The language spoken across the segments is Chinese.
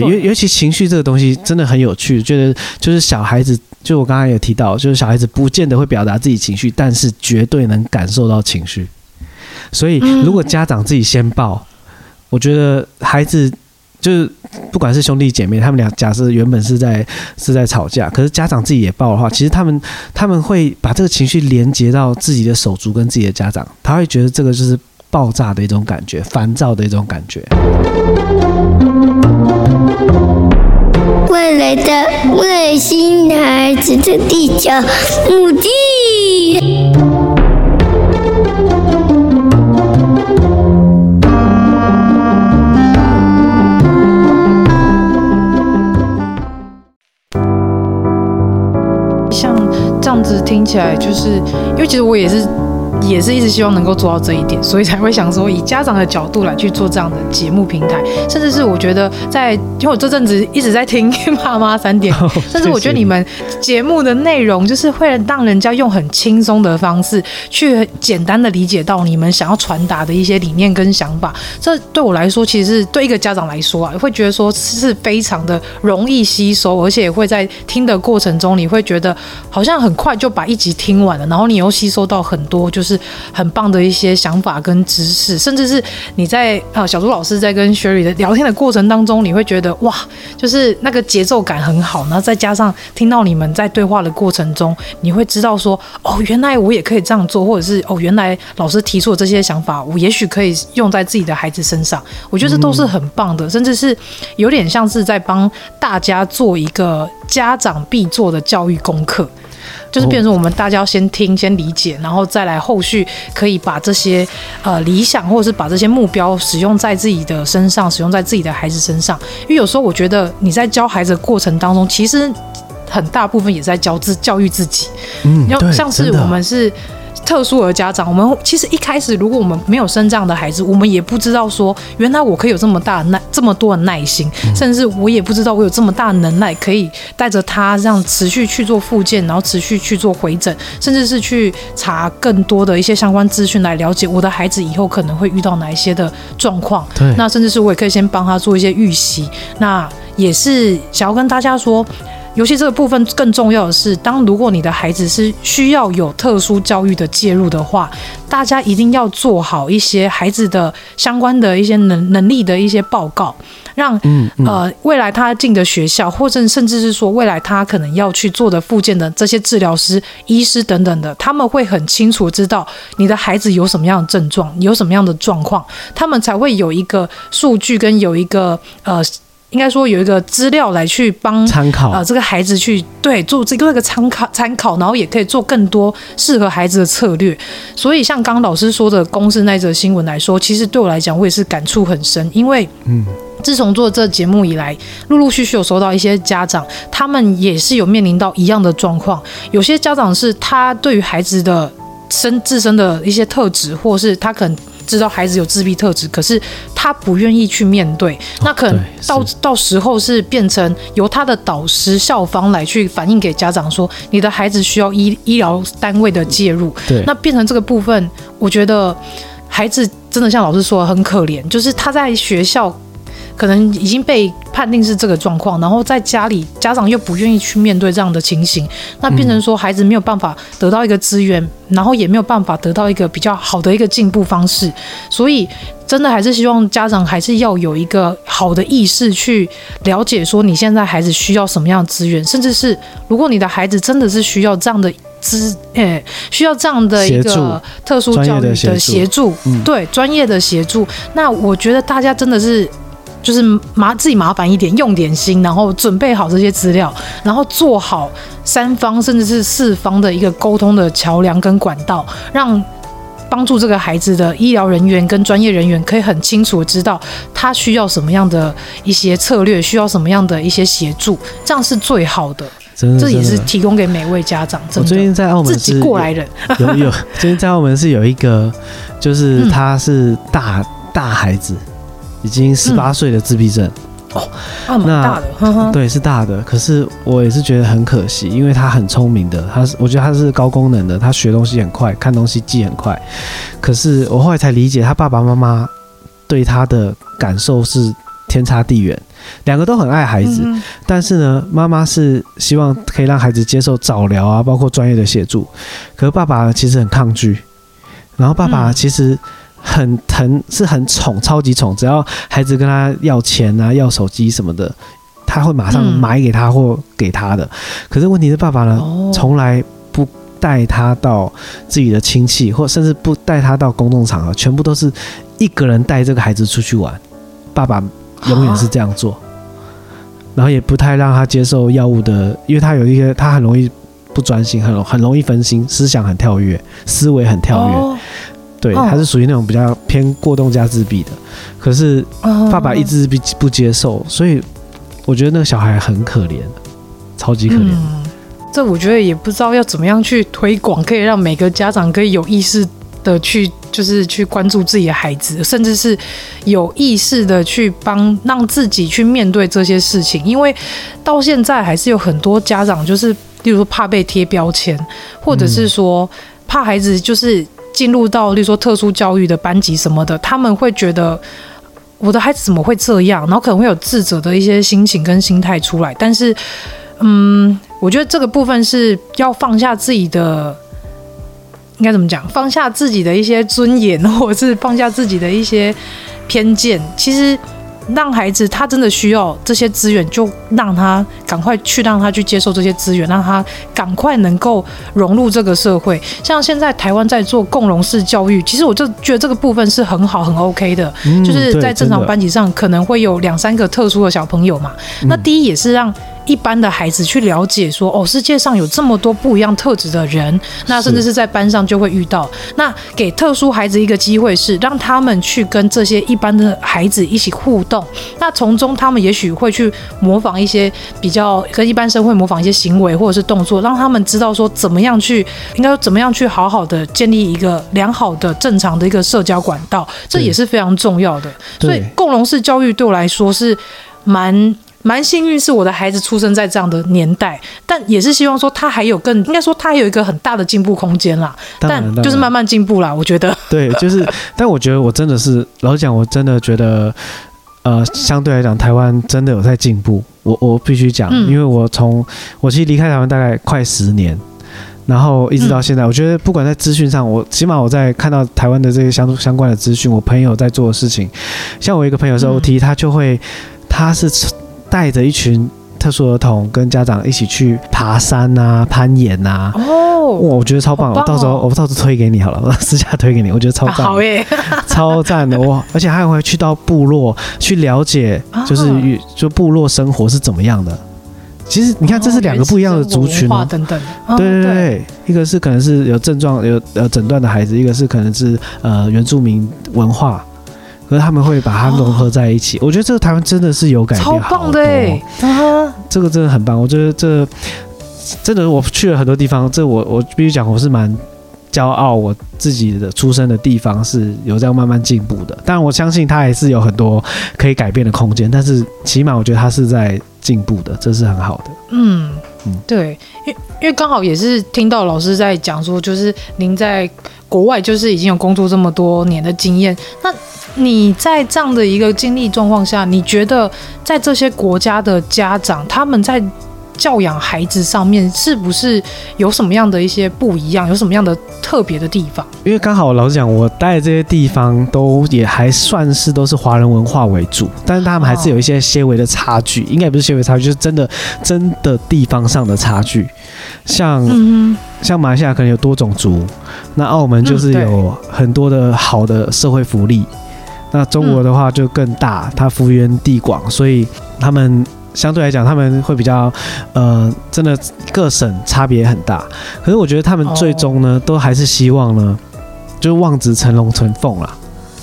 尤尤其情绪这个东西真的很有趣，觉得就是小孩子，就我刚刚也提到，就是小孩子不见得会表达自己情绪，但是绝对能感受到情绪。所以如果家长自己先抱，我觉得孩子就是不管是兄弟姐妹，他们俩假设原本是在是在吵架，可是家长自己也抱的话，其实他们他们会把这个情绪连接到自己的手足跟自己的家长，他会觉得这个就是爆炸的一种感觉，烦躁的一种感觉。未来的外星孩子的地球母地。像这样子听起来，就是因为其实我也是。也是一直希望能够做到这一点，所以才会想说以家长的角度来去做这样的节目平台，甚至是我觉得在，因为我这阵子一直在听 爸妈三点，甚至我觉得你们节目的内容就是会让人家用很轻松的方式去简单的理解到你们想要传达的一些理念跟想法，这对我来说其实是对一个家长来说啊，会觉得说是非常的容易吸收，而且也会在听的过程中，你会觉得好像很快就把一集听完了，然后你又吸收到很多就是。是很棒的一些想法跟知识，甚至是你在啊小朱老师在跟 Sherry 的聊天的过程当中，你会觉得哇，就是那个节奏感很好，然后再加上听到你们在对话的过程中，你会知道说哦，原来我也可以这样做，或者是哦，原来老师提出的这些想法，我也许可以用在自己的孩子身上。我觉得这都是很棒的，甚至是有点像是在帮大家做一个家长必做的教育功课。就是变成我们大家要先听、先理解，然后再来后续可以把这些呃理想，或者是把这些目标使用在自己的身上，使用在自己的孩子身上。因为有时候我觉得你在教孩子的过程当中，其实很大部分也在教自教育自己。嗯，要像是我们是。特殊儿家长，我们其实一开始，如果我们没有生这样的孩子，我们也不知道说，原来我可以有这么大的耐，这么多的耐心，甚至我也不知道我有这么大的能耐，可以带着他这样持续去做复健，然后持续去做回诊，甚至是去查更多的一些相关资讯来了解我的孩子以后可能会遇到哪一些的状况。对，那甚至是我也可以先帮他做一些预习。那也是想要跟大家说。尤其这个部分更重要的是，当如果你的孩子是需要有特殊教育的介入的话，大家一定要做好一些孩子的相关的一些能能力的一些报告，让嗯呃未来他进的学校，或者甚至是说未来他可能要去做的附件的这些治疗师、医师等等的，他们会很清楚知道你的孩子有什么样的症状，有什么样的状况，他们才会有一个数据跟有一个呃。应该说有一个资料来去帮参考啊，这个孩子去对做这个那个参考参考，然后也可以做更多适合孩子的策略。所以像刚刚老师说的公司那则新闻来说，其实对我来讲，我也是感触很深。因为嗯，自从做这节目以来，陆陆续续有收到一些家长，他们也是有面临到一样的状况。有些家长是他对于孩子的身自身的一些特质，或是他可能。知道孩子有自闭特质，可是他不愿意去面对，那可能到到时候是变成由他的导师、校方来去反映给家长说，你的孩子需要医医疗单位的介入。对，那变成这个部分，我觉得孩子真的像老师说的很可怜，就是他在学校。可能已经被判定是这个状况，然后在家里家长又不愿意去面对这样的情形，那变成说孩子没有办法得到一个资源，然后也没有办法得到一个比较好的一个进步方式，所以真的还是希望家长还是要有一个好的意识去了解说你现在孩子需要什么样的资源，甚至是如果你的孩子真的是需要这样的资，诶，需要这样的一个特殊教育的协助，对，专业的协助，那我觉得大家真的是。就是麻自己麻烦一点，用点心，然后准备好这些资料，然后做好三方甚至是四方的一个沟通的桥梁跟管道，让帮助这个孩子的医疗人员跟专业人员可以很清楚的知道他需要什么样的一些策略，需要什么样的一些协助，这样是最好的。真的，这也是提供给每位家长。我最近在澳门是自己过来人，有有，最近在澳门是有一个，就是他是大、嗯、大孩子，已经十八岁的自闭症。哦，那蛮大的，呵呵对，是大的。可是我也是觉得很可惜，因为他很聪明的，他是我觉得他是高功能的，他学东西很快，看东西记很快。可是我后来才理解，他爸爸妈妈对他的感受是天差地远。两个都很爱孩子，嗯、但是呢，妈妈是希望可以让孩子接受早疗啊，包括专业的协助。可是爸爸其实很抗拒，然后爸爸其实很疼，是很宠，超级宠。只要孩子跟他要钱啊、要手机什么的，他会马上买给他或给他的。可是问题是，爸爸呢，从来不带他到自己的亲戚，或甚至不带他到公众场合，全部都是一个人带这个孩子出去玩。爸爸。永远是这样做，然后也不太让他接受药物的，因为他有一些，他很容易不专心，很很容易分心，思想很跳跃，思维很跳跃。对，他是属于那种比较偏过动加自闭的。可是爸爸一直不不接受，所以我觉得那个小孩很可怜，超级可怜。这我觉得也不知道要怎么样去推广，可以让每个家长可以有意识的去。就是去关注自己的孩子，甚至是有意识的去帮让自己去面对这些事情，因为到现在还是有很多家长，就是例如说怕被贴标签，或者是说怕孩子就是进入到例如说特殊教育的班级什么的，他们会觉得我的孩子怎么会这样，然后可能会有自责的一些心情跟心态出来。但是，嗯，我觉得这个部分是要放下自己的。应该怎么讲？放下自己的一些尊严，或者是放下自己的一些偏见，其实让孩子他真的需要这些资源，就让他赶快去，让他去接受这些资源，让他赶快能够融入这个社会。像现在台湾在做共融式教育，其实我就觉得这个部分是很好、很 OK 的，嗯、就是在正常班级上可能会有两三个特殊的小朋友嘛。嗯、那第一也是让。一般的孩子去了解说，哦，世界上有这么多不一样特质的人，那甚至是在班上就会遇到。那给特殊孩子一个机会，是让他们去跟这些一般的孩子一起互动。那从中他们也许会去模仿一些比较跟一般生会模仿一些行为或者是动作，让他们知道说怎么样去，应该怎么样去好好的建立一个良好的正常的一个社交管道，这也是非常重要的。所以共融式教育对我来说是蛮。蛮幸运是我的孩子出生在这样的年代，但也是希望说他还有更，应该说他还有一个很大的进步空间啦。但就是慢慢进步啦，我觉得。对，就是，但我觉得我真的是老实讲，我真的觉得，呃，相对来讲，台湾真的有在进步。我我必须讲，因为我从我其实离开台湾大概快十年，然后一直到现在，我觉得不管在资讯上，我起码我在看到台湾的这些相相关的资讯，我朋友在做的事情，像我一个朋友是 OT，他就会，他是。带着一群特殊儿童跟家长一起去爬山啊、攀岩啊，哦，我觉得超棒！我到时候我到时候推给你好了，我 私下推给你，我觉得超赞，好耶，超赞的哇！而且还会去到部落去了解，就是与就部落生活是怎么样的。其实你看，这是两个不一样的族群等等。对对对，一个是可能是有症状有呃诊断的孩子，一个是可能是呃原住民文化。可是他们会把它融合在一起，哦、我觉得这个台湾真的是有改变，超棒的哎！这个真的很棒，我觉得这真的我去了很多地方，这我我必须讲，我是蛮骄傲，我自己的出生的地方是有这样慢慢进步的。但我相信它还是有很多可以改变的空间，但是起码我觉得它是在进步的，这是很好的。嗯嗯，对，因为因为刚好也是听到老师在讲说，就是您在国外就是已经有工作这么多年的经验，那。你在这样的一个经历状况下，你觉得在这些国家的家长，他们在教养孩子上面是不是有什么样的一些不一样，有什么样的特别的地方？因为刚好老实讲，我待的这些地方都也还算是都是华人文化为主，但是他们还是有一些些微的差距，应该也不是些微差距，就是真的真的地方上的差距。像、嗯、像马来西亚可能有多种族，那澳门就是有很多的好的社会福利。那中国的话就更大，它幅员地广，所以他们相对来讲他们会比较，呃，真的各省差别很大。可是我觉得他们最终呢，都还是希望呢，就是望子成龙成凤啦。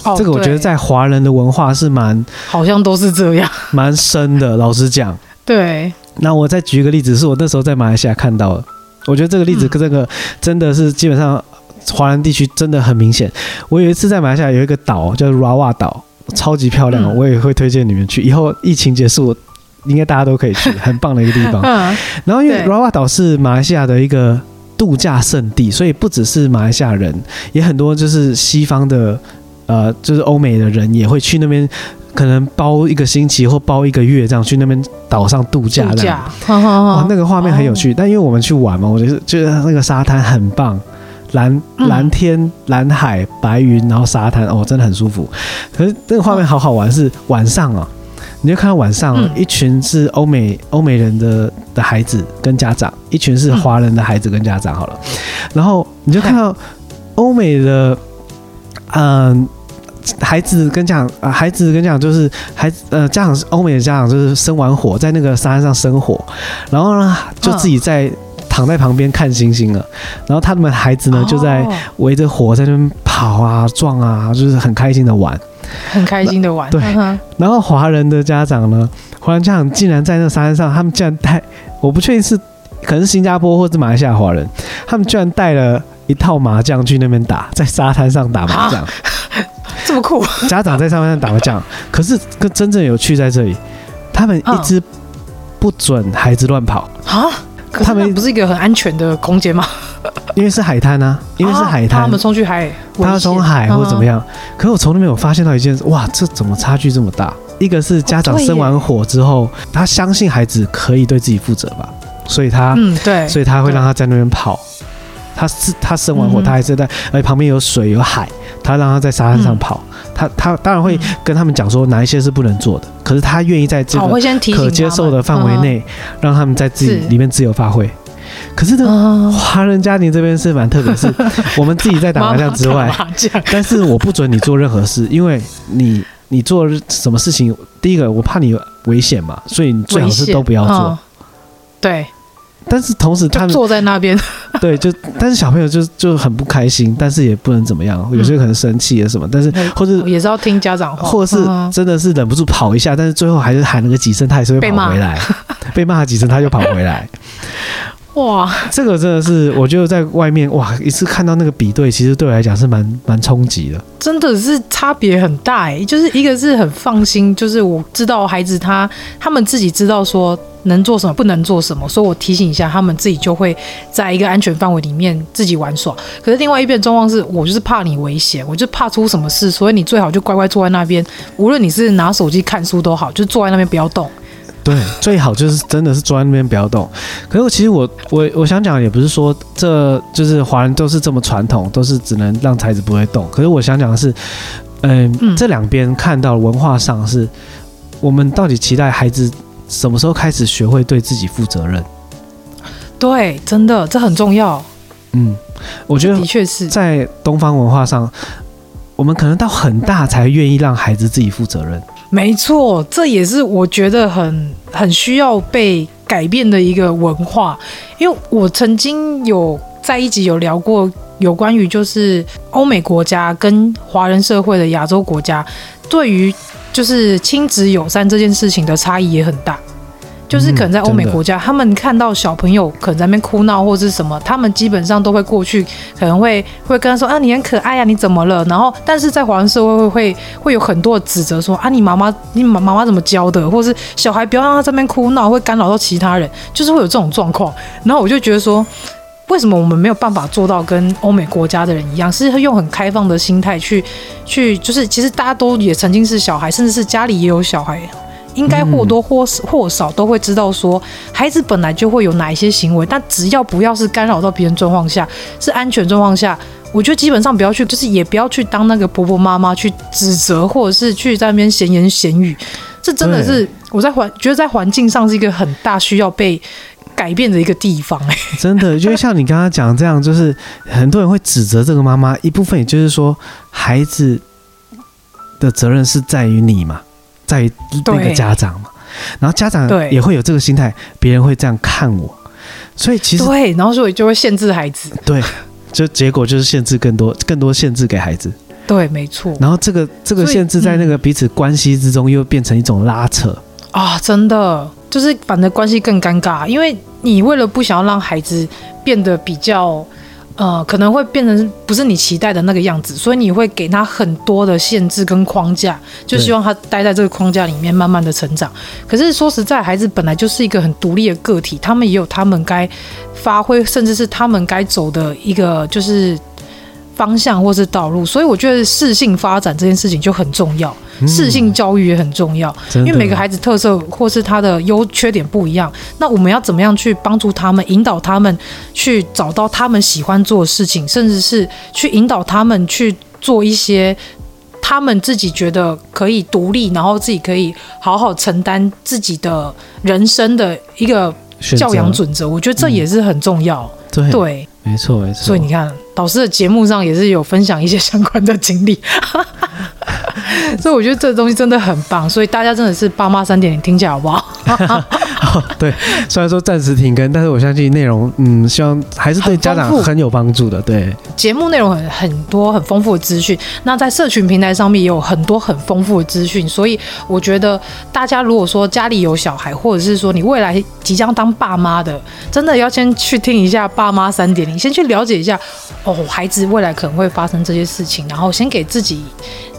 哦，这个我觉得在华人的文化是蛮好像都是这样，蛮深的。老实讲，对。那我再举一个例子，是我那时候在马来西亚看到的。我觉得这个例子跟这个真的是基本上华人地区真的很明显。我有一次在马来西亚有一个岛叫 Rawa 岛，超级漂亮，嗯、我也会推荐你们去。以后疫情结束，应该大家都可以去，很棒的一个地方。嗯、然后因为爪哇岛是马来西亚的一个度假胜地，所以不只是马来西亚人，也很多就是西方的。呃，就是欧美的人也会去那边，可能包一个星期或包一个月这样去那边岛上度假的。哇，那个画面很有趣。但因为我们去玩嘛，我觉得就是那个沙滩很棒，蓝蓝天、蓝海、白云，然后沙滩，哦，真的很舒服。可是那个画面好好玩，是晚上啊，你就看到晚上一群是欧美欧美人的的孩子跟家长，一群是华人的孩子跟家长。好了，然后你就看到欧美的，嗯。孩子跟家长，呃，孩子跟家长就是孩子，呃，家长是欧美的家长，就是生完火在那个沙滩上生火，然后呢就自己在躺在旁边看星星了，然后他们孩子呢就在围着火在那边跑啊撞啊，就是很开心的玩，很开心的玩。对，然后华人的家长呢，华人家长竟然在那个沙滩上，他们竟然带，我不确定是可能是新加坡或者马来西亚华人，他们居然带了一套麻将去那边打，在沙滩上打麻将。这么酷！家长在沙滩上打麻将，可是跟真正有趣在这里，他们一直不准孩子乱跑啊。他们不是一个很安全的空间吗？因为是海滩啊，因为是海滩，他们冲去海，他要冲海或者怎么样。可是我从来没有发现到一件事，哇，这怎么差距这么大？一个是家长生完火之后，他相信孩子可以对自己负责吧，所以他嗯对，所以他会让他在那边跑。他是他生完火，他还是在，而且旁边有水有海，他让他在沙滩上跑，他他当然会跟他们讲说哪一些是不能做的，可是他愿意在这个可接受的范围内，让他们在自己里面自由发挥。可是呢，华人家庭这边是蛮特别，是 我们自己在打麻将之外，但是我不准你做任何事，因为你你做什么事情，第一个我怕你危险嘛，所以你最好是都不要做。对。但是同时，他们坐在那边，对，就但是小朋友就就很不开心，但是也不能怎么样，有些人可能生气啊什么，但是或者也是要听家长话，或者是真的是忍不住跑一下，但是最后还是喊了个几声，他还是会跑回来，被骂几声他就跑回来。哇，这个真的是我觉得在外面哇，一次看到那个比对，其实对我来讲是蛮蛮冲击的，真的是差别很大哎，就是一个是很放心，就是我知道孩子他他们自己知道说。能做什么，不能做什么，所以我提醒一下，他们自己就会在一个安全范围里面自己玩耍。可是另外一边状况是，我就是怕你危险，我就怕出什么事，所以你最好就乖乖坐在那边，无论你是拿手机看书都好，就坐在那边不要动。对，最好就是真的是坐在那边不要动。可是我其实我我我想讲，也不是说这就是华人都是这么传统，都是只能让才子不会动。可是我想讲的是，呃、嗯，这两边看到文化上是，我们到底期待孩子。什么时候开始学会对自己负责任？对，真的，这很重要。嗯，我觉得的确是在东方文化上，我们可能到很大才愿意让孩子自己负责任。没错，这也是我觉得很很需要被改变的一个文化。因为我曾经有在一集有聊过有关于就是欧美国家跟华人社会的亚洲国家对于。就是亲子友善这件事情的差异也很大，就是可能在欧美国家，他们看到小朋友可能在那边哭闹或者是什么，他们基本上都会过去，可能会会跟他说啊，你很可爱啊，你怎么了？然后，但是在华人社会会会会有很多的指责说啊，你妈妈你妈妈妈怎么教的？或是小孩不要让他这边哭闹，会干扰到其他人，就是会有这种状况。然后我就觉得说。为什么我们没有办法做到跟欧美国家的人一样，是用很开放的心态去去，就是其实大家都也曾经是小孩，甚至是家里也有小孩，应该或多或或少都会知道说，孩子本来就会有哪一些行为，但只要不要是干扰到别人状况下，是安全状况下，我觉得基本上不要去，就是也不要去当那个婆婆妈妈去指责，或者是去在那边闲言闲语，这真的是我在环觉得在环境上是一个很大需要被。改变的一个地方，哎，真的，就像你刚刚讲这样，就是很多人会指责这个妈妈，一部分也就是说，孩子的责任是在于你嘛，在那个家长嘛，然后家长也会有这个心态，别人会这样看我，所以其实对，然后所以就会限制孩子，对，就结果就是限制更多，更多限制给孩子。对，没错。然后这个这个限制在那个彼此关系之中又变成一种拉扯。啊，真的。就是反正关系更尴尬，因为你为了不想要让孩子变得比较。呃，可能会变成不是你期待的那个样子，所以你会给他很多的限制跟框架，就希望他待在这个框架里面慢慢的成长。可是说实在，孩子本来就是一个很独立的个体，他们也有他们该发挥，甚至是他们该走的一个就是。方向或是道路，所以我觉得适性发展这件事情就很重要，适性教育也很重要，因为每个孩子特色或是他的优缺点不一样，那我们要怎么样去帮助他们，引导他们去找到他们喜欢做的事情，甚至是去引导他们去做一些他们自己觉得可以独立，然后自己可以好好承担自己的人生的一个教养准则，我觉得这也是很重要。对，对，没错没错。所以你看。导师的节目上也是有分享一些相关的经历，所以我觉得这个东西真的很棒，所以大家真的是爸妈三点零听起来好不好？对，虽然说暂时停更，但是我相信内容，嗯，希望还是对家长很有帮助的。对，节目内容很很多很丰富的资讯，那在社群平台上面也有很多很丰富的资讯，所以我觉得大家如果说家里有小孩，或者是说你未来即将当爸妈的，真的要先去听一下爸妈三点零，先去了解一下。哦，孩子未来可能会发生这些事情，然后先给自己，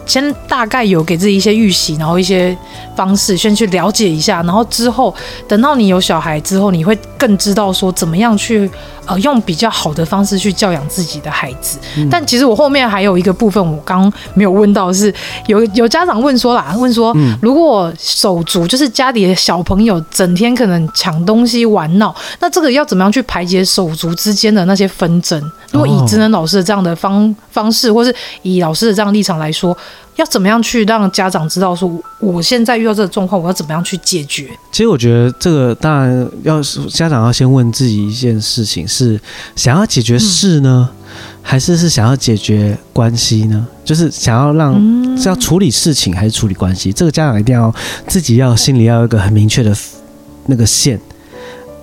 先大概有给自己一些预习，然后一些方式，先去了解一下，然后之后等到你有小孩之后，你会更知道说怎么样去。呃，用比较好的方式去教养自己的孩子，嗯、但其实我后面还有一个部分，我刚没有问到是，是有有家长问说啦，问说，嗯、如果手足就是家里的小朋友整天可能抢东西玩闹，那这个要怎么样去排解手足之间的那些纷争？如果以职能老师的这样的方方式，或是以老师的这样的立场来说。要怎么样去让家长知道说，我现在遇到这个状况，我要怎么样去解决？其实我觉得这个当然要家长要先问自己一件事情：是想要解决事呢，嗯、还是是想要解决关系呢？就是想要让、嗯、是要处理事情还是处理关系？这个家长一定要自己要心里要有一个很明确的那个线。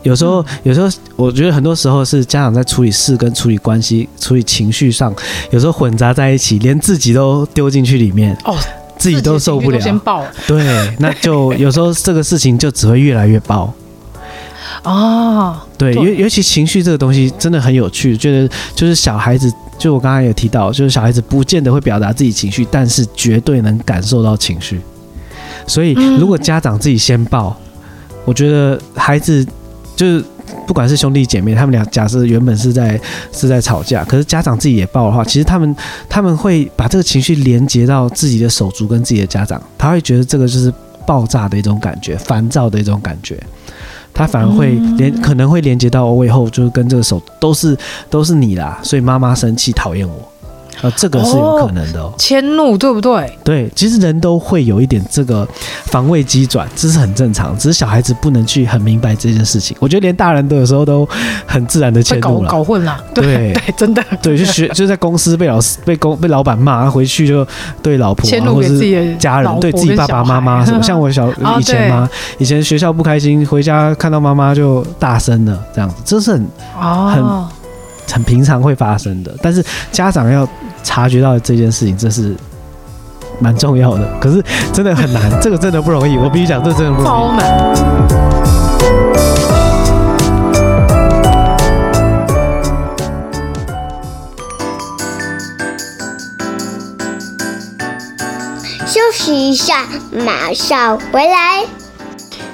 有时候，有时候，我觉得很多时候是家长在处理事跟处理关系、处理情绪上，有时候混杂在一起，连自己都丢进去里面，哦，自己都受不了。先爆。对，那就有时候这个事情就只会越来越爆。哦，对，尤尤其情绪这个东西真的很有趣，觉得就是小孩子，就我刚刚有提到，就是小孩子不见得会表达自己情绪，但是绝对能感受到情绪。所以，如果家长自己先爆，我觉得孩子。就是不管是兄弟姐妹，他们俩假设原本是在是在吵架，可是家长自己也爆的话，其实他们他们会把这个情绪连接到自己的手足跟自己的家长，他会觉得这个就是爆炸的一种感觉，烦躁的一种感觉，他反而会连可能会连接到我以后就是跟这个手都是都是你啦，所以妈妈生气讨厌我。呃，这个是有可能的哦，迁怒对不对？对，其实人都会有一点这个防卫机转，这是很正常。只是小孩子不能去很明白这件事情。我觉得连大人都有时候都很自然的迁怒了，搞搞混了。对对，对，真的。对，就学 就在公司被老师被公被老板骂，回去就对老婆啊，或者是家人，对自己爸爸妈妈什么。像我小 以前嘛，以前学校不开心，回家看到妈妈就大声的，这样子，这是很很很平常会发生的。但是家长要。察觉到这件事情，这是蛮重要的，可是真的很难，这个真的不容易。我必须讲，这真的不容易。超难。休息一下，马上回来。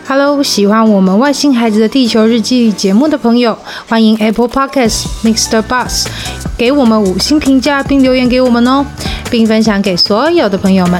Hello，喜欢我们外星孩子的地球日记节目的朋友，欢迎 Apple Podcasts Mr. Bus。给我们五星评价并留言给我们哦，并分享给所有的朋友们。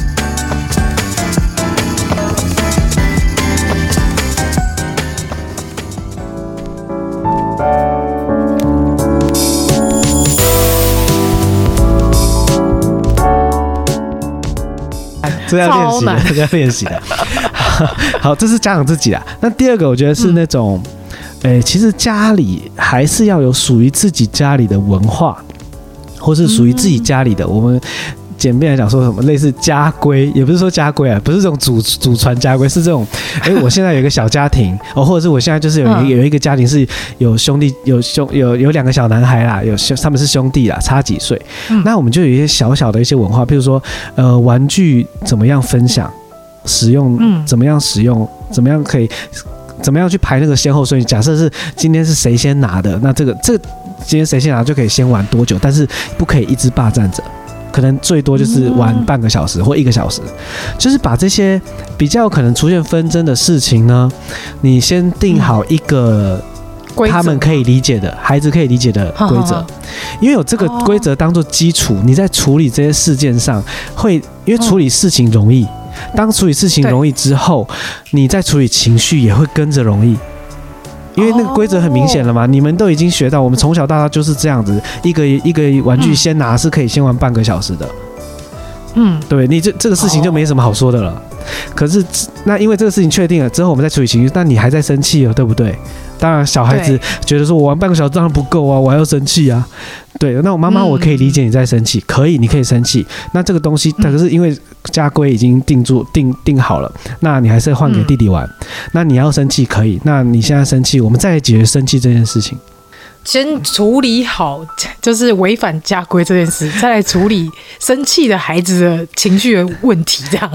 这要练习的，这要练习的。好，这是家长自己啊。那第二个，我觉得是那种，诶、欸，其实家里还是要有属于自己家里的文化，或是属于自己家里的我们。简便来讲，说什么类似家规，也不是说家规啊，不是这种祖祖传家规，是这种，哎，我现在有一个小家庭哦，或者是我现在就是有一个有一个家庭是有兄弟有兄有有两个小男孩啦，有兄他们是兄弟啦，差几岁，那我们就有一些小小的一些文化，譬如说，呃，玩具怎么样分享，使用，怎么样使用，怎么样可以，怎么样去排那个先后顺序。假设是今天是谁先拿的，那这个这今天谁先拿就可以先玩多久，但是不可以一直霸占着。可能最多就是玩半个小时或一个小时，就是把这些比较可能出现纷争的事情呢，你先定好一个他们可以理解的孩子可以理解的规则，因为有这个规则当做基础，你在处理这些事件上会，因为处理事情容易，当处理事情容易之后，你在处理情绪也会跟着容易。因为那个规则很明显了嘛，你们都已经学到，我们从小到大就是这样子，一个一个玩具先拿是可以先玩半个小时的，嗯，对你这这个事情就没什么好说的了。可是那因为这个事情确定了之后，我们再处理情绪，但你还在生气了，对不对？当然小孩子觉得说我玩半个小时当然不够啊，我还要生气啊。对，那我妈妈我可以理解你在生气，可以，你可以生气。那这个东西，可是因为家规已经定住定定好了，那你还是换给弟弟玩。那你要生气可以，那你现在生气，我们再来解决生气这件事情。先处理好就是违反家规这件事，再来处理生气的孩子的情绪的问题，这样。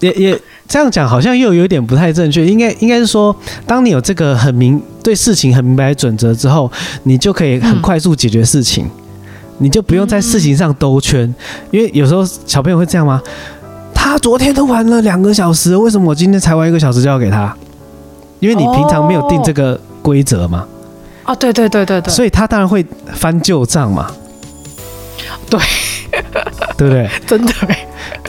也也这样讲，好像又有点不太正确。应该应该是说，当你有这个很明对事情很明白准则之后，你就可以很快速解决事情。嗯你就不用在事情上兜圈，因为有时候小朋友会这样吗？他昨天都玩了两个小时，为什么我今天才玩一个小时就要给他？因为你平常没有定这个规则嘛。啊，对对对对对。所以他当然会翻旧账嘛。对，对不对？真的。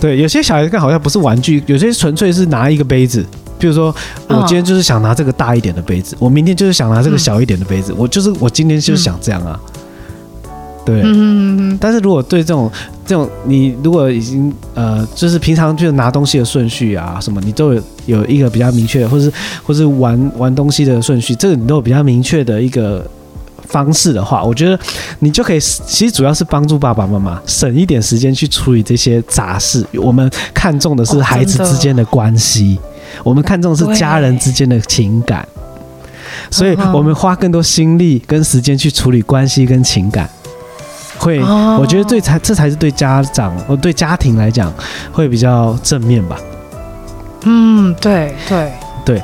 对，有些小孩子好像不是玩具，有些纯粹是拿一个杯子。比如说，我今天就是想拿这个大一点的杯子，我明天就是想拿这个小一点的杯子，我就是我今天就是想这样啊。对，嗯，但是如果对这种这种，你如果已经呃，就是平常就拿东西的顺序啊，什么你都有有一个比较明确的，或是或是玩玩东西的顺序，这个你都有比较明确的一个方式的话，我觉得你就可以，其实主要是帮助爸爸妈妈省一点时间去处理这些杂事。我们看重的是孩子之间的关系，我们看重的是家人之间的情感，所以我们花更多心力跟时间去处理关系跟情感。会，我觉得对才这才是对家长，或对家庭来讲会比较正面吧。嗯，对对对。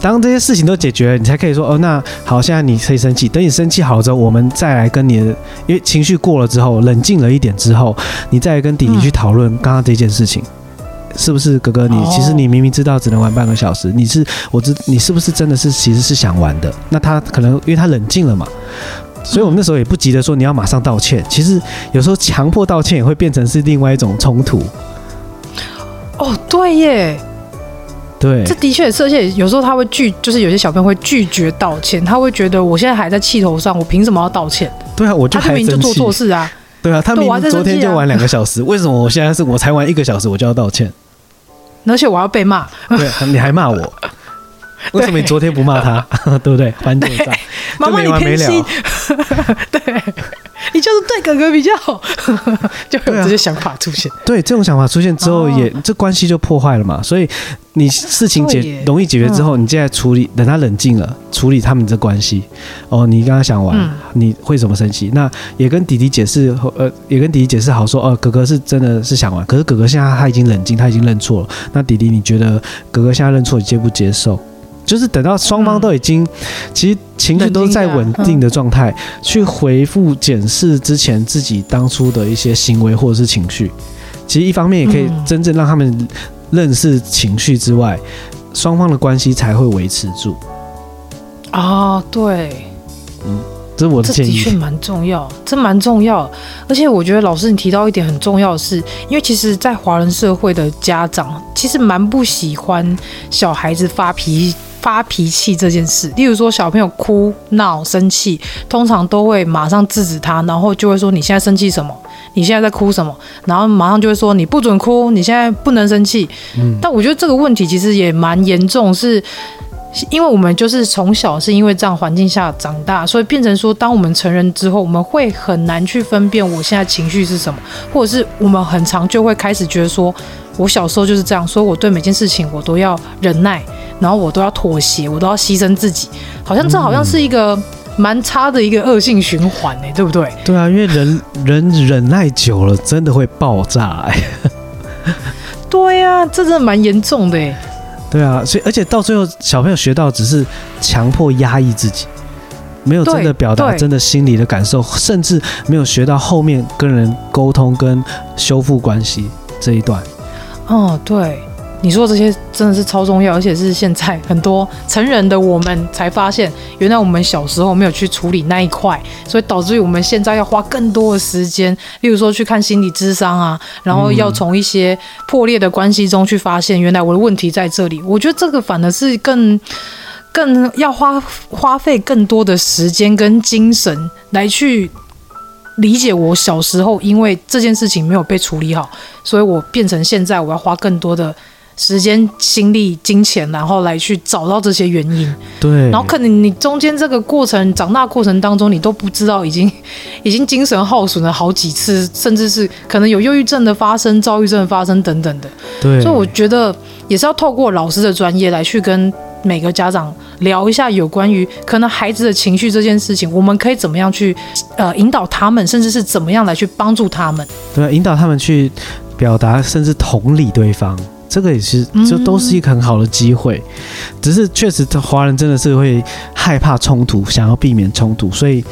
当这些事情都解决了，你才可以说哦，那好，现在你可以生气。等你生气好了之后，我们再来跟你的，因为情绪过了之后，冷静了一点之后，你再来跟弟弟去讨论刚刚这件事情，是不是哥哥？你其实你明明知道只能玩半个小时，你是我知你是不是真的是其实是想玩的？那他可能因为他冷静了嘛。所以，我们那时候也不急着说你要马上道歉。其实有时候强迫道歉也会变成是另外一种冲突。哦，对耶，对，这的确是，而且有时候他会拒，就是有些小朋友会拒绝道歉，他会觉得我现在还在气头上，我凭什么要道歉？对啊，我就还明明就做错事啊。对啊，他明明昨天就玩两个小时，为什么我现在是我才玩一个小时我就要道歉？而且我要被骂。对，你还骂我。为什么你昨天不骂他？对，对不对？还旧账，就没完没了。对，你就是对哥哥比较好，就有这些想法出现。对，这种想法出现之后也，也、哦、这关系就破坏了嘛。所以你事情解容易解决之后，嗯、你现在处理，等他冷静了，处理他们这关系。哦，你刚刚想完，嗯、你会怎么生气？那也跟弟弟解释，呃，也跟弟弟解释好说，哦，哥哥是真的是想玩，可是哥哥现在他已经冷静，他已经认错了。那弟弟，你觉得哥哥现在认错，你接不接受？就是等到双方都已经，其实情绪都在稳定的状态，去回复检视之前自己当初的一些行为或者是情绪。其实一方面也可以真正让他们认识情绪之外，双方的关系才会维持住。啊，对，嗯，这是我的建议。这的确蛮重要，这蛮重要。而且我觉得老师你提到一点很重要的是，因为其实，在华人社会的家长其实蛮不喜欢小孩子发脾气。发脾气这件事，例如说小朋友哭闹生气，通常都会马上制止他，然后就会说：“你现在生气什么？你现在在哭什么？然后马上就会说你不准哭，你现在不能生气。嗯，但我觉得这个问题其实也蛮严重，是因为我们就是从小是因为这样环境下长大，所以变成说，当我们成人之后，我们会很难去分辨我现在情绪是什么，或者是我们很常就会开始觉得说，我小时候就是这样，所以我对每件事情我都要忍耐，然后我都要妥协，我都要牺牲自己，好像这好像是一个蛮差的一个恶性循环呢，对不对？对啊，因为人人忍耐久了，真的会爆炸哎。对呀、啊，这真的蛮严重的哎。对啊，所以而且到最后，小朋友学到只是强迫压抑自己，没有真的表达真的心里的感受，甚至没有学到后面跟人沟通跟修复关系这一段。哦，对，你说这些真的是超重要，而且是现在很多成人的我们才发现，原来我们小时候没有去处理那一块，所以导致于我们现在要花更多的时间，例如说去看心理智商啊，然后要从一些破裂的关系中去发现，原来我的问题在这里。我觉得这个反而是更更要花花费更多的时间跟精神来去。理解我小时候，因为这件事情没有被处理好，所以我变成现在我要花更多的时间、心力、金钱，然后来去找到这些原因。对，然后可能你中间这个过程长大过程当中，你都不知道已经 已经精神耗损了好几次，甚至是可能有忧郁症的发生、躁郁症的发生等等的。对，所以我觉得也是要透过老师的专业来去跟。每个家长聊一下有关于可能孩子的情绪这件事情，我们可以怎么样去呃引导他们，甚至是怎么样来去帮助他们？对，引导他们去表达，甚至同理对方，这个也是就都是一个很好的机会。嗯、只是确实，华人真的是会害怕冲突，想要避免冲突，所以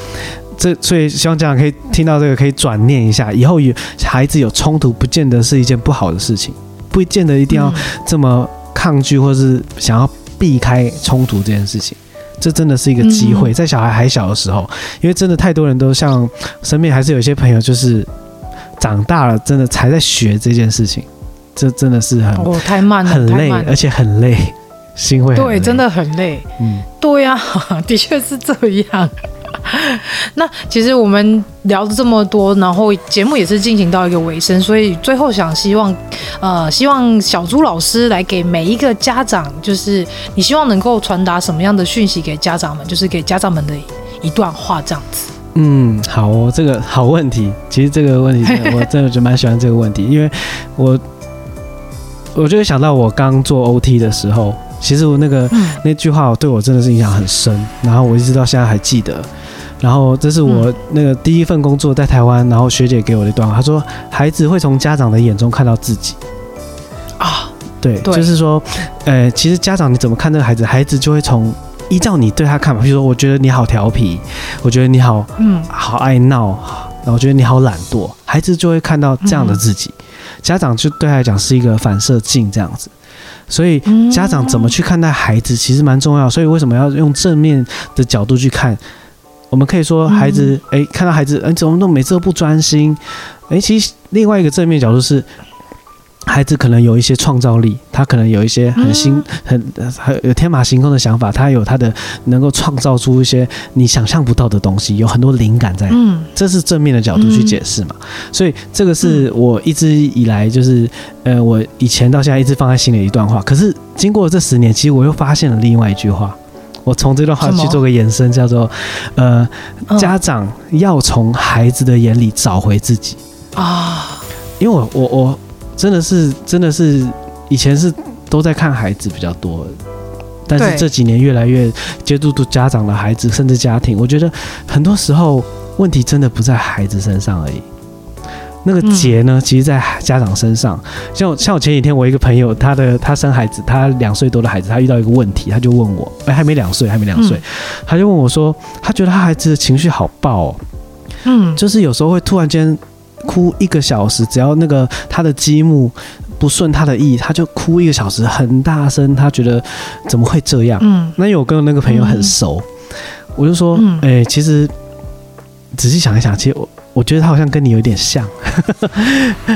这所以希望家长可以听到这个，可以转念一下，以后有孩子有冲突，不见得是一件不好的事情，不见得一定要这么抗拒，或是想要。避开冲突这件事情，这真的是一个机会。在小孩还小的时候，因为真的太多人都像身边还是有些朋友，就是长大了，真的才在学这件事情。这真的是很哦，太慢了，很累，而且很累，心会对，真的很累。嗯，对呀，的确是这样。那其实我们聊了这么多，然后节目也是进行到一个尾声，所以最后想希望，呃，希望小朱老师来给每一个家长，就是你希望能够传达什么样的讯息给家长们，就是给家长们的一段话这样子。嗯，好哦，这个好问题。其实这个问题，我真的就蛮喜欢这个问题，因为我我就会想到我刚做 OT 的时候，其实我那个、嗯、那句话对我真的是影响很深，然后我一直到现在还记得。然后这是我那个第一份工作在台湾，然后学姐给我的一段话，她说：“孩子会从家长的眼中看到自己。”啊，对，对，就是说，呃，其实家长你怎么看这个孩子，孩子就会从依照你对他看法，比如说，我觉得你好调皮，我觉得你好，嗯，好爱闹，然后我觉得你好懒惰，孩子就会看到这样的自己。家长就对他来讲是一个反射镜，这样子。所以家长怎么去看待孩子，其实蛮重要。所以为什么要用正面的角度去看？我们可以说，孩子，哎，看到孩子，哎，怎么都每次都不专心？哎，其实另外一个正面角度是，孩子可能有一些创造力，他可能有一些很新、很很有天马行空的想法，他有他的能够创造出一些你想象不到的东西，有很多灵感在。嗯，这是正面的角度去解释嘛？所以这个是我一直以来就是，呃，我以前到现在一直放在心里的一段话。可是经过这十年，其实我又发现了另外一句话。我从这段话去做个延伸，叫做，呃，家长要从孩子的眼里找回自己啊，因为我我我真的是真的是以前是都在看孩子比较多，但是这几年越来越接触到家长的孩子，甚至家庭，我觉得很多时候问题真的不在孩子身上而已。那个结呢，其实，在家长身上。像像我前几天，我一个朋友，他的他生孩子，他两岁多的孩子，他遇到一个问题，他就问我，哎，还没两岁，还没两岁，他就问我说，他觉得他孩子的情绪好爆哦，嗯，就是有时候会突然间哭一个小时，只要那个他的积木不顺他的意，他就哭一个小时，很大声，他觉得怎么会这样？嗯，那因为我跟我那个朋友很熟，我就说，哎，其实仔细想一想，其实我。我觉得他好像跟你有点像，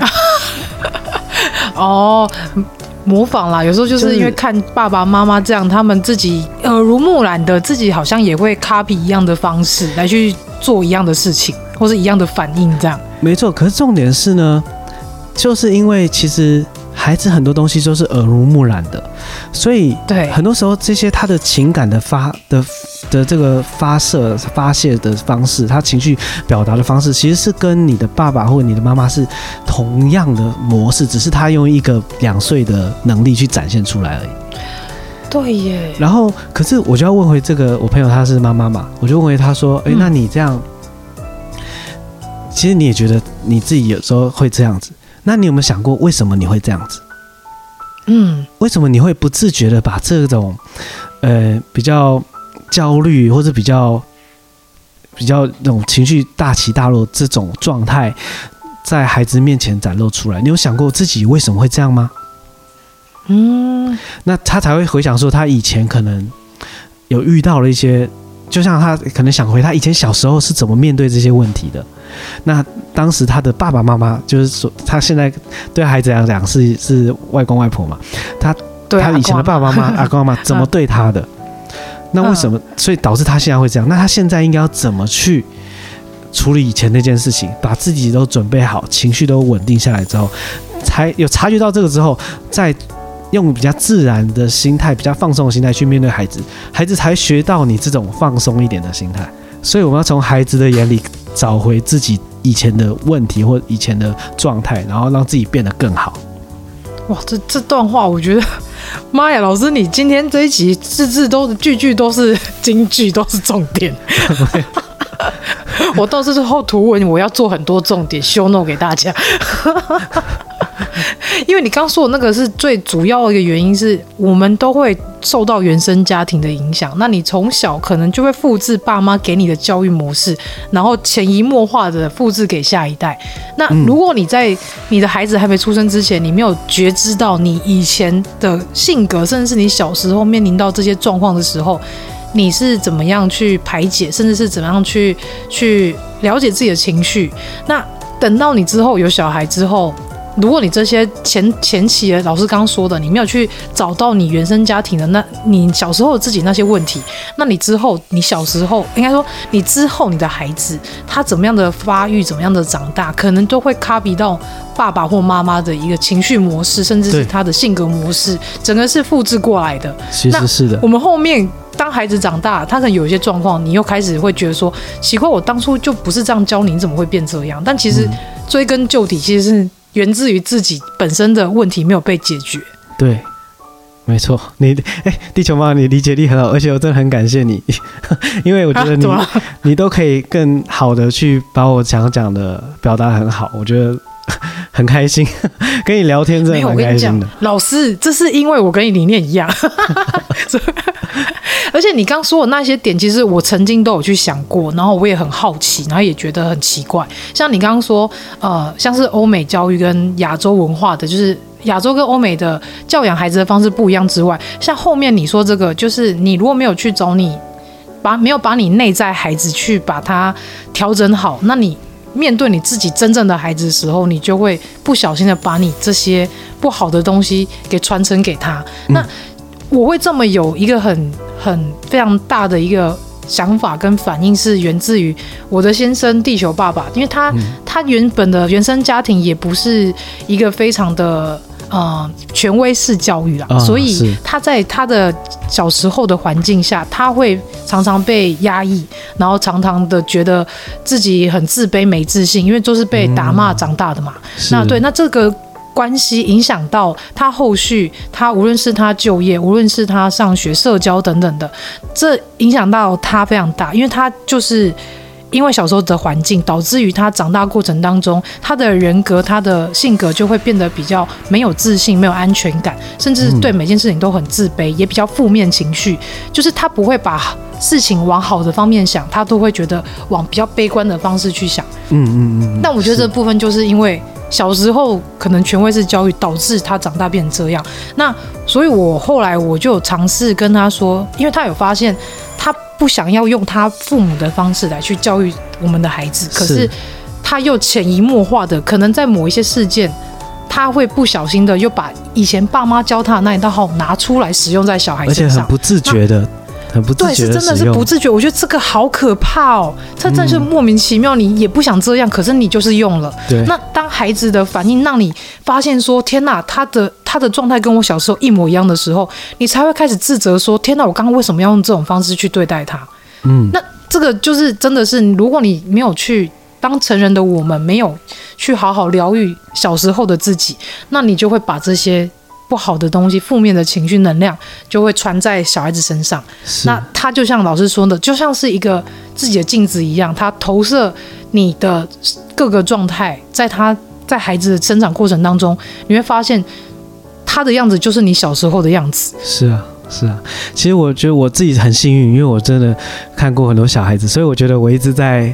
哦，模仿啦。有时候就是因为看爸爸妈妈这样，他们自己耳濡目染的，自己好像也会 copy 一样的方式来去做一样的事情。或是一样的反应，这样。没错，可是重点是呢，就是因为其实孩子很多东西都是耳濡目染的，所以对很多时候这些他的情感的发的的这个发射发泄的方式，他情绪表达的方式，其实是跟你的爸爸或你的妈妈是同样的模式，只是他用一个两岁的能力去展现出来而已。对耶。然后，可是我就要问回这个我朋友，他是妈妈嘛，我就问回他说：“哎，那你这样，其实你也觉得你自己有时候会这样子，那你有没有想过为什么你会这样子？嗯，为什么你会不自觉的把这种呃比较焦虑或者比较比较那种情绪大起大落这种状态在孩子面前展露出来？你有想过自己为什么会这样吗？”嗯，那他才会回想说，他以前可能有遇到了一些，就像他可能想回他以前小时候是怎么面对这些问题的。那当时他的爸爸妈妈，就是说他现在对孩子来讲是是外公外婆嘛，他对他以前的爸爸妈妈、阿公阿妈怎么对他的？那为什么？所以导致他现在会这样？那他现在应该要怎么去处理以前那件事情？把自己都准备好，情绪都稳定下来之后，才有察觉到这个之后，再。用比较自然的心态，比较放松的心态去面对孩子，孩子才学到你这种放松一点的心态。所以我们要从孩子的眼里找回自己以前的问题或以前的状态，然后让自己变得更好。哇，这这段话我觉得，妈呀，老师你今天这一集字字都句句都是金句，都是重点。我到时候图文我要做很多重点，show note 给大家。因为你刚说的那个是最主要的一个原因，是我们都会受到原生家庭的影响。那你从小可能就会复制爸妈给你的教育模式，然后潜移默化的复制给下一代。那如果你在你的孩子还没出生之前，你没有觉知到你以前的性格，甚至是你小时候面临到这些状况的时候，你是怎么样去排解，甚至是怎么样去去了解自己的情绪？那等到你之后有小孩之后。如果你这些前前期的老师刚刚说的，你没有去找到你原生家庭的那，你小时候自己那些问题，那你之后你小时候应该说你之后你的孩子他怎么样的发育，怎么样的长大，可能都会 copy 到爸爸或妈妈的一个情绪模式，甚至是他的性格模式，整个是复制过来的。其实是的。我们后面当孩子长大，他可能有一些状况，你又开始会觉得说，奇怪，我当初就不是这样教你，你怎么会变这样？但其实追根究底，其实是。源自于自己本身的问题没有被解决。对，没错。你 哎，地球妈，你理解力很好，而且我真的很感谢你，因为我觉得你、啊、你都可以更好的去把我想讲的表达很好，我觉得很开心。跟你聊天真的很开心的。老师，这是因为我跟你理念一样。而且你刚说的那些点，其实我曾经都有去想过，然后我也很好奇，然后也觉得很奇怪。像你刚刚说，呃，像是欧美教育跟亚洲文化的，就是亚洲跟欧美的教养孩子的方式不一样之外，像后面你说这个，就是你如果没有去找你把没有把你内在孩子去把它调整好，那你面对你自己真正的孩子的时候，你就会不小心的把你这些不好的东西给传承给他。那我会这么有一个很很非常大的一个想法跟反应，是源自于我的先生地球爸爸，因为他、嗯、他原本的原生家庭也不是一个非常的呃权威式教育啦，哦、所以他在他的小时候的环境下，他会常常被压抑，然后常常的觉得自己很自卑、没自信，因为都是被打骂长大的嘛。嗯、那对，那这个。关系影响到他后续，他无论是他就业，无论是他上学、社交等等的，这影响到他非常大，因为他就是因为小时候的环境，导致于他长大过程当中，他的人格、他的性格就会变得比较没有自信、没有安全感，甚至对每件事情都很自卑，也比较负面情绪，就是他不会把事情往好的方面想，他都会觉得往比较悲观的方式去想。嗯嗯嗯。但我觉得这部分就是因为。小时候可能权威式教育导致他长大变成这样，那所以我后来我就尝试跟他说，因为他有发现他不想要用他父母的方式来去教育我们的孩子，可是他又潜移默化的，可能在某一些事件，他会不小心的又把以前爸妈教他的那一套好拿出来使用在小孩身上，而且很不自觉的。很不自对，是真的是不自觉。我觉得这个好可怕哦，它真的是莫名其妙，你也不想这样，可是你就是用了。对那当孩子的反应让你发现说，天哪，他的他的状态跟我小时候一模一样的时候，你才会开始自责说，天哪，我刚刚为什么要用这种方式去对待他？嗯，那这个就是真的是，如果你没有去当成人的我们，没有去好好疗愈小时候的自己，那你就会把这些不好的东西、负面的情绪能量，就会传在小孩子身上。那他就像老师说的，就像是一个自己的镜子一样，他投射你的各个状态，在他在孩子的生长过程当中，你会发现他的样子就是你小时候的样子。是啊，是啊。其实我觉得我自己很幸运，因为我真的看过很多小孩子，所以我觉得我一直在，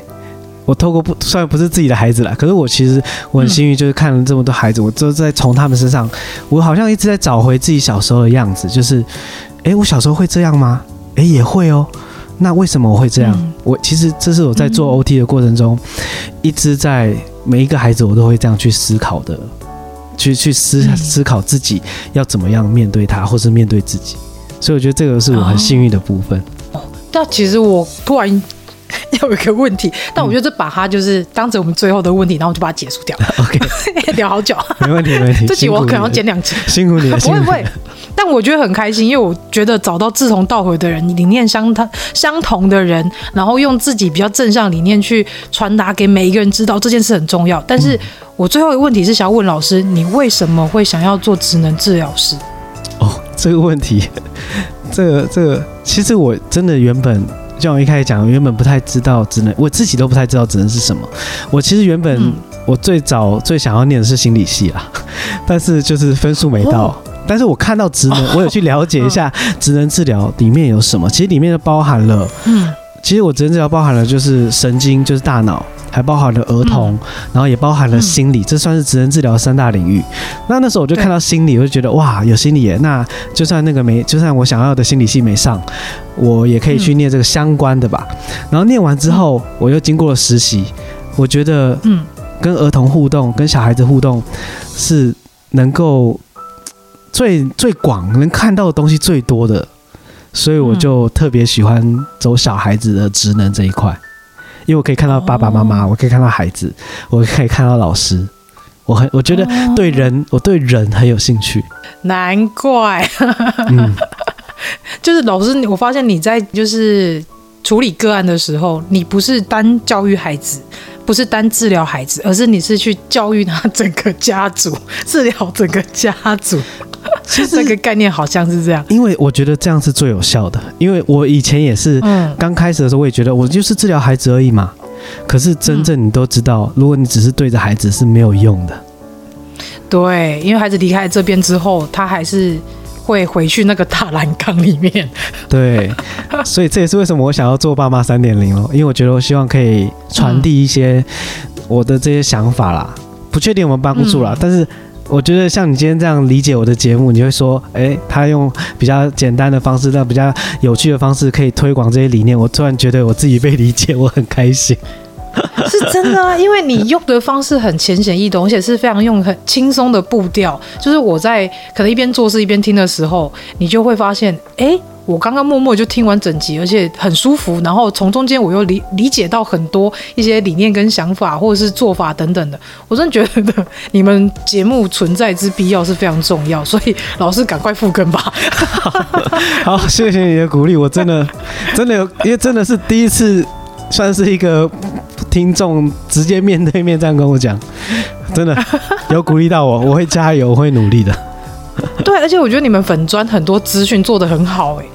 我透过不虽然不是自己的孩子啦，可是我其实我很幸运，就是看了这么多孩子，我都在从他们身上，我好像一直在找回自己小时候的样子，就是，诶，我小时候会这样吗？诶，也会哦。那为什么我会这样？嗯我其实这是我在做 OT 的过程中，一直在每一个孩子我都会这样去思考的。去去思嗯思考自己要怎么样面对他，或是面对自己，所以我觉得这个是我很幸运的部分。但其实我突然 有一个问题，但我觉得这把它就是当成我们最后的问题，然后我就把它结束掉。OK，聊好久，没问题，没问题。这集我可能要剪两集。辛苦你了，不会不会但我觉得很开心，因为我觉得找到志同道合的人，理念相他相同的人，然后用自己比较正向理念去传达给每一个人知道这件事很重要。但是我最后一个问题是想要问老师，你为什么会想要做职能治疗师？哦，这个问题，这个这个，其实我真的原本。像我一开始讲，原本不太知道职能，我自己都不太知道职能是什么。我其实原本、嗯我最早最想要念的是心理系啦，但是就是分数没到。哦但是我看到职能，哦 我有去了解一下职能治疗里面有什么。其实里面就包含了，嗯其实我职能治疗包含了就是神经，就是大脑，还包含了儿童，嗯然后也包含了心理，这算是职能治疗三大领域。那那时候我就看到心理，我就觉得哇，有心理耶！那就算那个没，就算我想要的心理系没上，我也可以去念这个相关的吧。然后念完之后，我又经过了实习，我觉得嗯跟儿童互动、跟小孩子互动是能够最最广能看到的东西最多的，所以我就特别喜欢走小孩子的职能这一块，因为我可以看到爸爸妈妈，哦。我可以看到孩子，我可以看到老师，我很我觉得对人，我对人很有兴趣。难怪，嗯，就是老师，我发现你在就是处理个案的时候，你不是单教育孩子，不是单治疗孩子，而是你是去教育他整个家族，治疗整个家族。其实这个概念好像是这样。因为我觉得这样是最有效的，因为我以前也是嗯刚开始的时候，我也觉得我就是治疗孩子而已嘛。可是真正你都知道，如果你只是对着孩子是没有用的。对，因为孩子离开这边之后，他还是会回去那个大蓝缸里面。对，所以这也是为什么我想要做爸妈三点零哦，因为我觉得我希望可以传递一些我的这些想法啦，不确定有没有帮助啦，嗯但是我觉得像你今天这样理解我的节目，你会说，诶，他用比较简单的方式，那比较有趣的方式，可以推广这些理念，我突然觉得我自己被理解，我很开心。是真的啊，因为你用的方式很浅显易懂，而且是非常用很轻松的步调。就是我在可能一边做事一边听的时候，你就会发现，哎，我刚刚默默就听完整集，而且很舒服。然后从中间我又理理解到很多一些理念跟想法，或者是做法等等的。我真的觉得你们节目存在之必要是非常重要，所以老师赶快复更吧。好，谢谢你的鼓励，我真的真的有，因为真的是第一次，算是一个听众直接面对面这样跟我讲，真的有鼓励到我，我会加油，我会努力的。对，而且我觉得你们粉砖很多资讯做的很好、欸，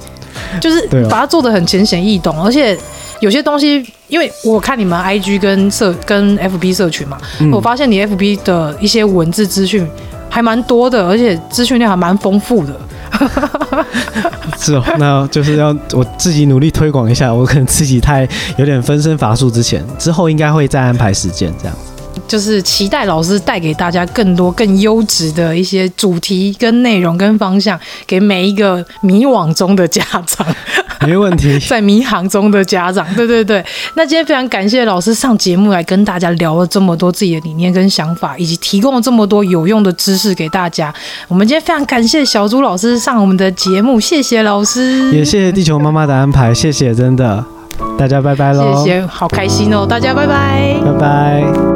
就是把它做的很浅显易懂，而且有些东西，因为我看你们 IG 跟社跟 FB 社群嘛，嗯我发现你 FB 的一些文字资讯还蛮多的，而且资讯量还蛮丰富的。是哦，那就是要我自己努力推广一下，我可能自己太有点分身乏术，之前之后应该会再安排时间这样。就是期待老师带给大家更多更优质的一些主题跟内容跟方向，给每一个迷惘中的家长。没问题，在迷航中的家长，对对对。那今天非常感谢老师上节目来跟大家聊了这么多自己的理念跟想法，以及提供了这么多有用的知识给大家。我们今天非常感谢小朱老师上我们的节目，谢谢老师，也谢谢地球妈妈的安排，谢谢，真的，大家拜拜喽，谢谢，好开心哦，大家拜拜，拜拜。